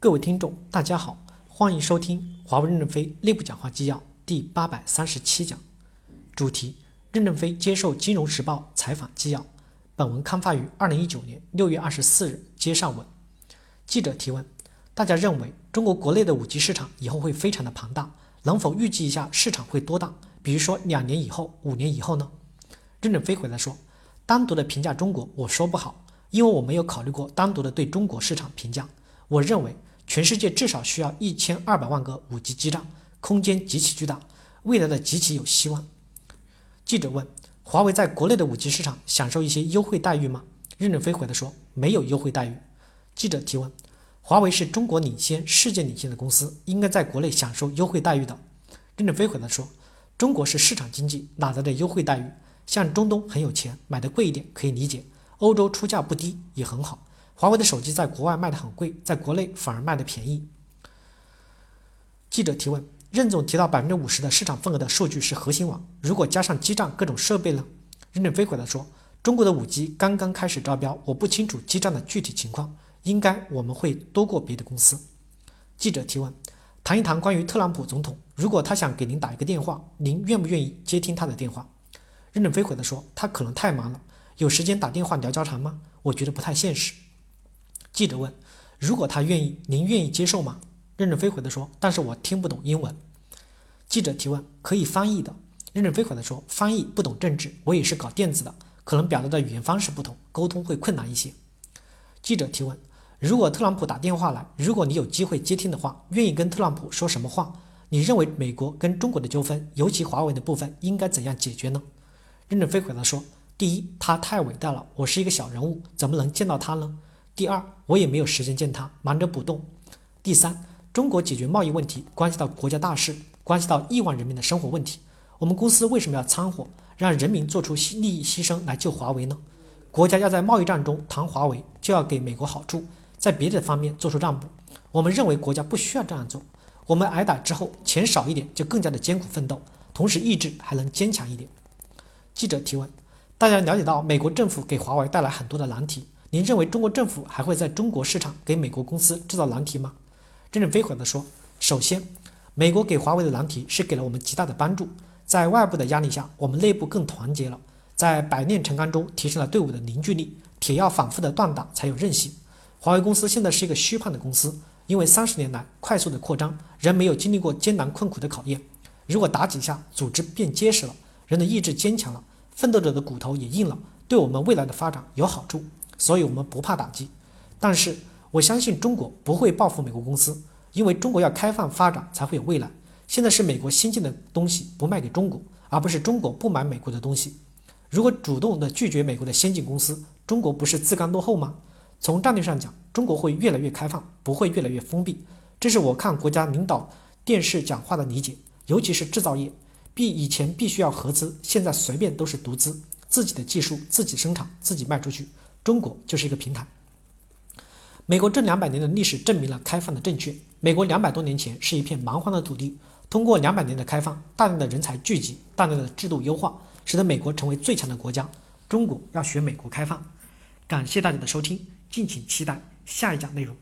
各位听众，大家好，欢迎收听华为任正非内部讲话纪要第八百三十七讲，主题：任正非接受《金融时报》采访纪要。本文刊发于二零一九年六月二十四日。接上文，记者提问：大家认为中国国内的五 G 市场以后会非常的庞大，能否预计一下市场会多大？比如说两年以后、五年以后呢？任正非回答说：单独的评价中国，我说不好，因为我没有考虑过单独的对中国市场评价。我认为。全世界至少需要一千二百万个五 G 基站，空间极其巨大，未来的极其有希望。记者问：华为在国内的五 G 市场享受一些优惠待遇吗？任正非回答说：没有优惠待遇。记者提问：华为是中国领先、世界领先的公司，应该在国内享受优惠待遇的。任正非回答说：中国是市场经济，哪来的优惠待遇？像中东很有钱，买的贵一点可以理解；欧洲出价不低也很好。华为的手机在国外卖的很贵，在国内反而卖的便宜。记者提问：任总提到百分之五十的市场份额的数据是核心网，如果加上基站各种设备呢？任正非回答说：中国的五 G 刚刚开始招标，我不清楚基站的具体情况，应该我们会多过别的公司。记者提问：谈一谈关于特朗普总统，如果他想给您打一个电话，您愿不愿意接听他的电话？任正非回答说：他可能太忙了，有时间打电话聊家常吗？我觉得不太现实。记者问：“如果他愿意，您愿意接受吗？”任正非回答说：“但是我听不懂英文。”记者提问：“可以翻译的？”任正非回答说：“翻译不懂政治，我也是搞电子的，可能表达的语言方式不同，沟通会困难一些。”记者提问：“如果特朗普打电话来，如果你有机会接听的话，愿意跟特朗普说什么话？你认为美国跟中国的纠纷，尤其华为的部分，应该怎样解决呢？”任正非回答说：“第一，他太伟大了，我是一个小人物，怎么能见到他呢？”第二，我也没有时间见他，忙着补洞。第三，中国解决贸易问题关系到国家大事，关系到亿万人民的生活问题。我们公司为什么要掺和，让人民做出利益牺牲来救华为呢？国家要在贸易战中谈华为，就要给美国好处，在别的方面做出让步。我们认为国家不需要这样做。我们挨打之后，钱少一点就更加的艰苦奋斗，同时意志还能坚强一点。记者提问：大家了解到美国政府给华为带来很多的难题。您认为中国政府还会在中国市场给美国公司制造难题吗？任正非回答说：首先，美国给华为的难题是给了我们极大的帮助，在外部的压力下，我们内部更团结了，在百炼成钢中提升了队伍的凝聚力。铁要反复的锻打才有韧性。华为公司现在是一个虚胖的公司，因为三十年来快速的扩张，人没有经历过艰难困苦的考验。如果打几下，组织变结实了，人的意志坚强了，奋斗者的骨头也硬了，对我们未来的发展有好处。所以，我们不怕打击，但是我相信中国不会报复美国公司，因为中国要开放发展才会有未来。现在是美国先进的东西不卖给中国，而不是中国不买美国的东西。如果主动的拒绝美国的先进公司，中国不是自甘落后吗？从战略上讲，中国会越来越开放，不会越来越封闭。这是我看国家领导电视讲话的理解，尤其是制造业，必以前必须要合资，现在随便都是独资，自己的技术自己生产，自己卖出去。中国就是一个平台。美国这两百年的历史证明了开放的正确。美国两百多年前是一片蛮荒的土地，通过两百年的开放，大量的人才聚集，大量的制度优化，使得美国成为最强的国家。中国要学美国开放。感谢大家的收听，敬请期待下一讲内容。